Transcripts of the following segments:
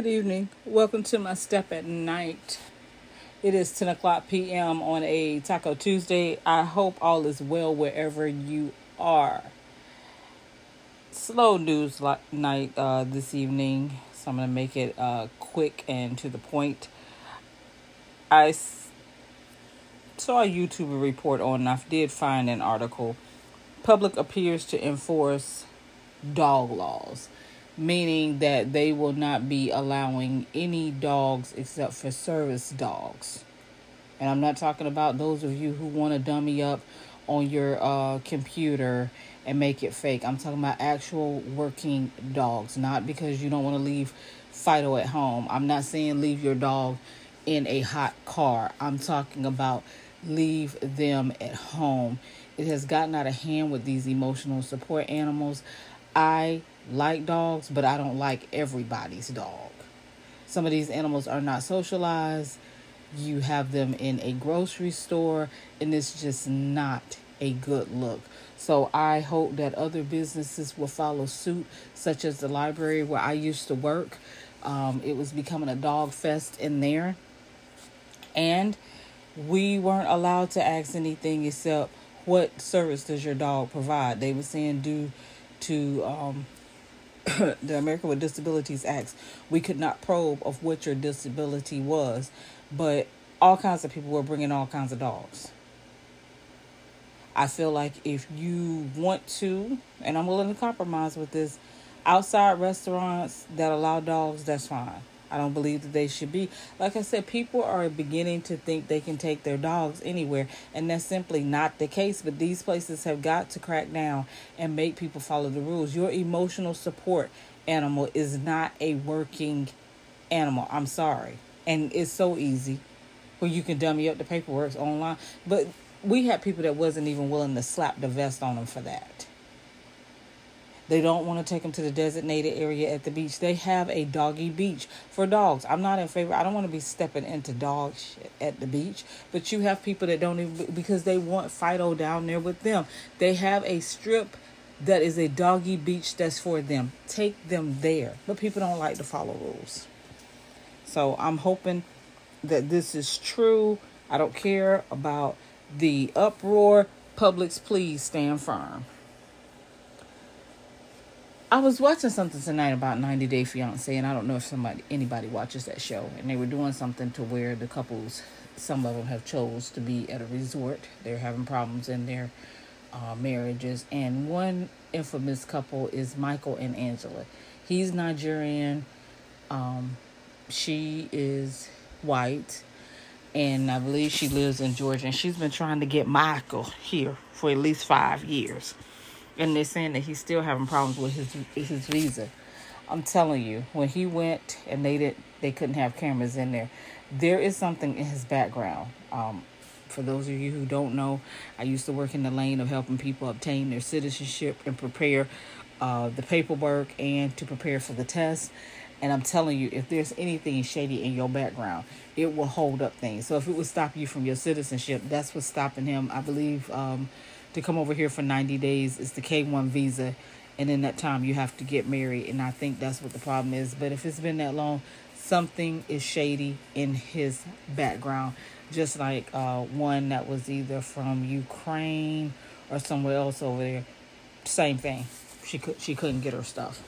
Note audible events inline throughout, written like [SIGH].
Good evening. Welcome to my step at night. It is 10 o'clock p.m. on a Taco Tuesday. I hope all is well wherever you are. Slow news night uh, this evening, so I'm going to make it uh, quick and to the point. I saw a YouTube report on, I did find an article. Publix appears to enforce dog laws meaning that they will not be allowing any dogs except for service dogs. And I'm not talking about those of you who want to dummy up on your uh, computer and make it fake. I'm talking about actual working dogs, not because you don't want to leave Fido at home. I'm not saying leave your dog in a hot car. I'm talking about leave them at home. It has gotten out of hand with these emotional support animals. I like dogs, but I don't like everybody's dog. Some of these animals are not socialized. You have them in a grocery store, and it's just not a good look. So I hope that other businesses will follow suit, such as the library where I used to work. Um, it was becoming a dog fest in there. And we weren't allowed to ask anything except what service does your dog provide. They were saying due to um, [COUGHS] the American with Disabilities Act, we could not probe of what your disability was, but all kinds of people were bringing all kinds of dogs. I feel like if you want to, and I'm willing to compromise with this, outside restaurants that allow dogs, that's fine. I don't believe that they should be. Like I said, people are beginning to think they can take their dogs anywhere, and that's simply not the case. But these places have got to crack down and make people follow the rules. Your emotional support animal is not a working animal. I'm sorry. And it's so easy where you can dummy up the paperwork online. But we had people that wasn't even willing to slap the vest on them for that. They don't want to take them to the designated area at the beach. They have a doggy beach for dogs. I'm not in favor. I don't want to be stepping into dog shit at the beach. But you have people that don't even because they want Fido down there with them. They have a strip that is a doggy beach that's for them. Take them there. But people don't like to follow rules. So I'm hoping that this is true. I don't care about the uproar. Publix, please stand firm. I was watching something tonight about 90 Day Fiance, and I don't know if somebody anybody watches that show. And they were doing something to where the couples, some of them have chose to be at a resort. They're having problems in their uh, marriages, and one infamous couple is Michael and Angela. He's Nigerian. Um, she is white, and I believe she lives in Georgia. And she's been trying to get Michael here for at least five years and they're saying that he's still having problems with his his visa. I'm telling you, when he went and they did they couldn't have cameras in there. There is something in his background. Um, for those of you who don't know, I used to work in the lane of helping people obtain their citizenship and prepare uh, the paperwork and to prepare for the test. And I'm telling you, if there's anything shady in your background, it will hold up things. So if it would stop you from your citizenship, that's what's stopping him. I believe um, to come over here for 90 days is the K1 visa. And in that time, you have to get married. And I think that's what the problem is. But if it's been that long, something is shady in his background. Just like uh, one that was either from Ukraine or somewhere else over there. Same thing. She could she couldn't get her stuff.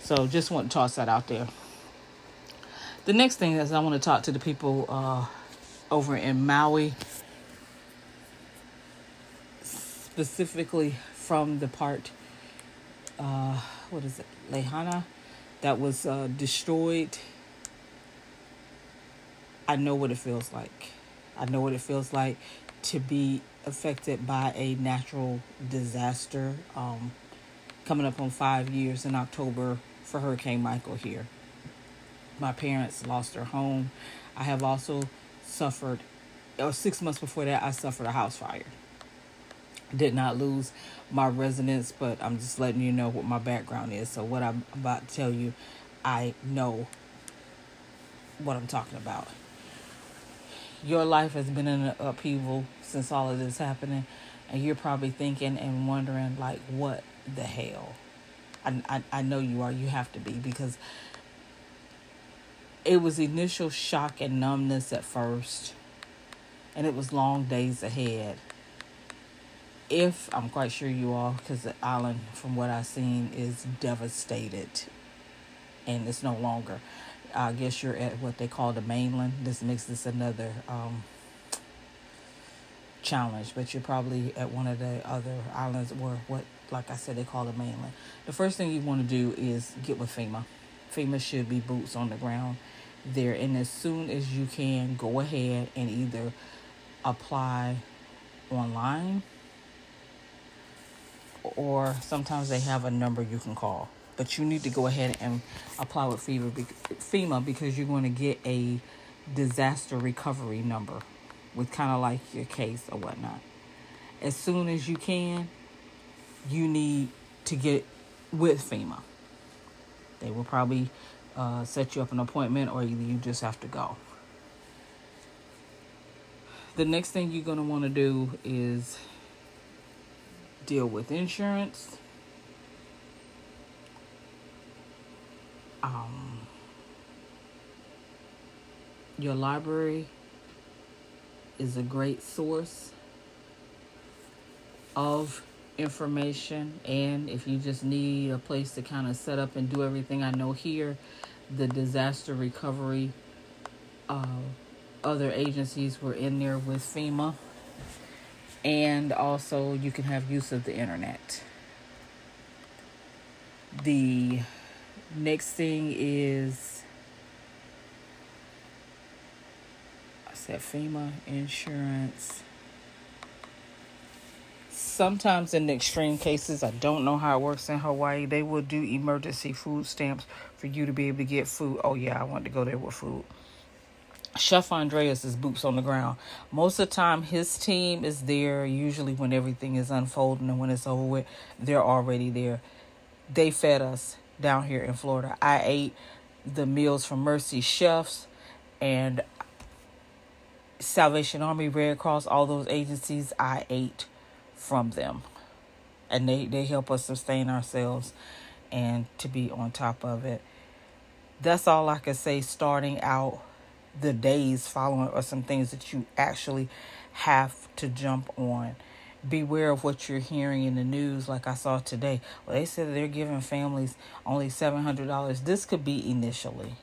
So just want to toss that out there. The next thing is I want to talk to the people uh, over in Maui specifically from the part, uh, what is it, Lahaina, that was uh, destroyed. I know what it feels like. I know what it feels like to be affected by a natural disaster. Um, coming up on five years in October for Hurricane Michael here. My parents lost their home. I have also suffered, or six months before that, I suffered a house fire did not lose my residence, but I'm just letting you know what my background is. So, what I'm about to tell you, I know what I'm talking about. Your life has been in an upheaval since all of this happening, and you're probably thinking and wondering, like, what the hell? I, I, I know you are. You have to be because it was initial shock and numbness at first, and it was long days ahead. If I'm quite sure you all, because the island, from what I've seen, is devastated, and it's no longer. I guess you're at what they call the mainland. This makes this another um, challenge, but you're probably at one of the other islands where what, like I said, they call the mainland. The first thing you want to do is get with FEMA. FEMA should be boots on the ground there, and as soon as you can, go ahead and either apply online or sometimes they have a number you can call. But you need to go ahead and apply with FEMA because you're going to get a disaster recovery number with kind of like your case or whatnot. As soon as you can, you need to get with FEMA. They will probably uh, set you up an appointment or you just have to go. The next thing you're going to want to do is deal with insurance. Um, your library is a great source of information and if you just need a place to kind of set up and do everything i know here the disaster recovery uh, other agencies were in there with fema and also you can have use of the internet the next thing is i said fema insurance sometimes in the extreme cases, I don't know how it works in Hawaii, they will do emergency food stamps for you to be able to get food. Oh, yeah, I want to go there with food. Chef Andrés is boots on the ground. Most of the time, his team is there. Usually, when everything is unfolding and when it's over with, they're already there. They fed us down here in Florida. I ate the meals from Mercy Chefs and Salvation Army, Red Cross, all those agencies. I ate from them. And they, they help us sustain ourselves and to be on top of it. That's all I can say starting out the days following are some things that you actually have to jump on. Beware of what you're hearing in the news, like I saw today. Well, they said they're giving families only seven hundred dollars. This could be initially.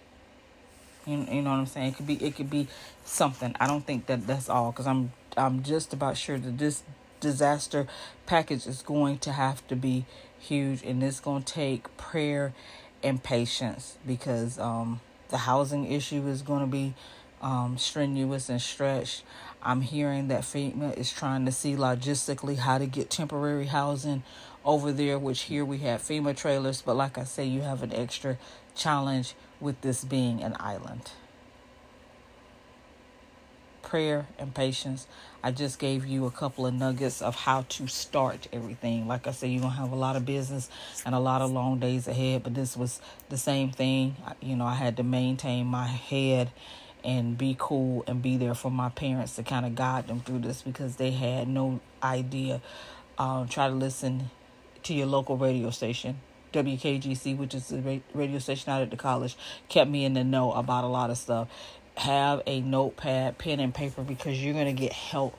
You, you know what I'm saying? It could be it could be something. I don't think that that's all because I'm I'm just about sure that this disaster package is going to have to be huge and it's going to take prayer and patience because um, the housing issue is going to be um, strenuous and stretched. I'm hearing that FEMA is trying to see logistically how to get temporary housing over there, which here we have FEMA trailers, but like I say, you have an extra challenge with this being an island prayer and patience. I just gave you a couple of nuggets of how to start everything. Like I said, you're to have a lot of business and a lot of long days ahead, but this was the same thing. You know, I had to maintain my head and be cool and be there for my parents to kind of guide them through this because they had no idea. Um, try to listen to your local radio station. WKGC, which is the radio station out at the college, kept me in the know about a lot of stuff have a notepad, pen, and paper because you're going to get help.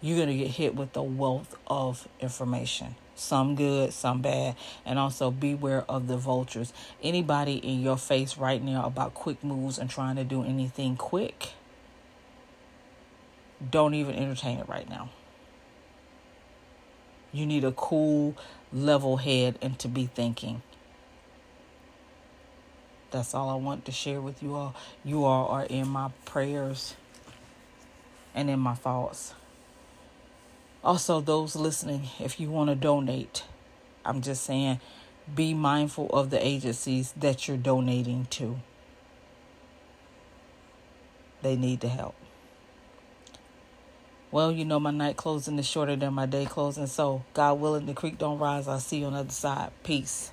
You're going to get hit with a wealth of information. Some good, some bad. And also beware of the vultures. Anybody in your face right now about quick moves and trying to do anything quick, don't even entertain it right now. You need a cool, level head and to be thinking. That's all I want to share with you all. You all are in my prayers and in my thoughts. Also, those listening, if you want to donate, I'm just saying be mindful of the agencies that you're donating to. They need the help. Well, you know, my night closing is shorter than my day closing, so God willing, the creek don't rise. I'll see you on the other side. Peace.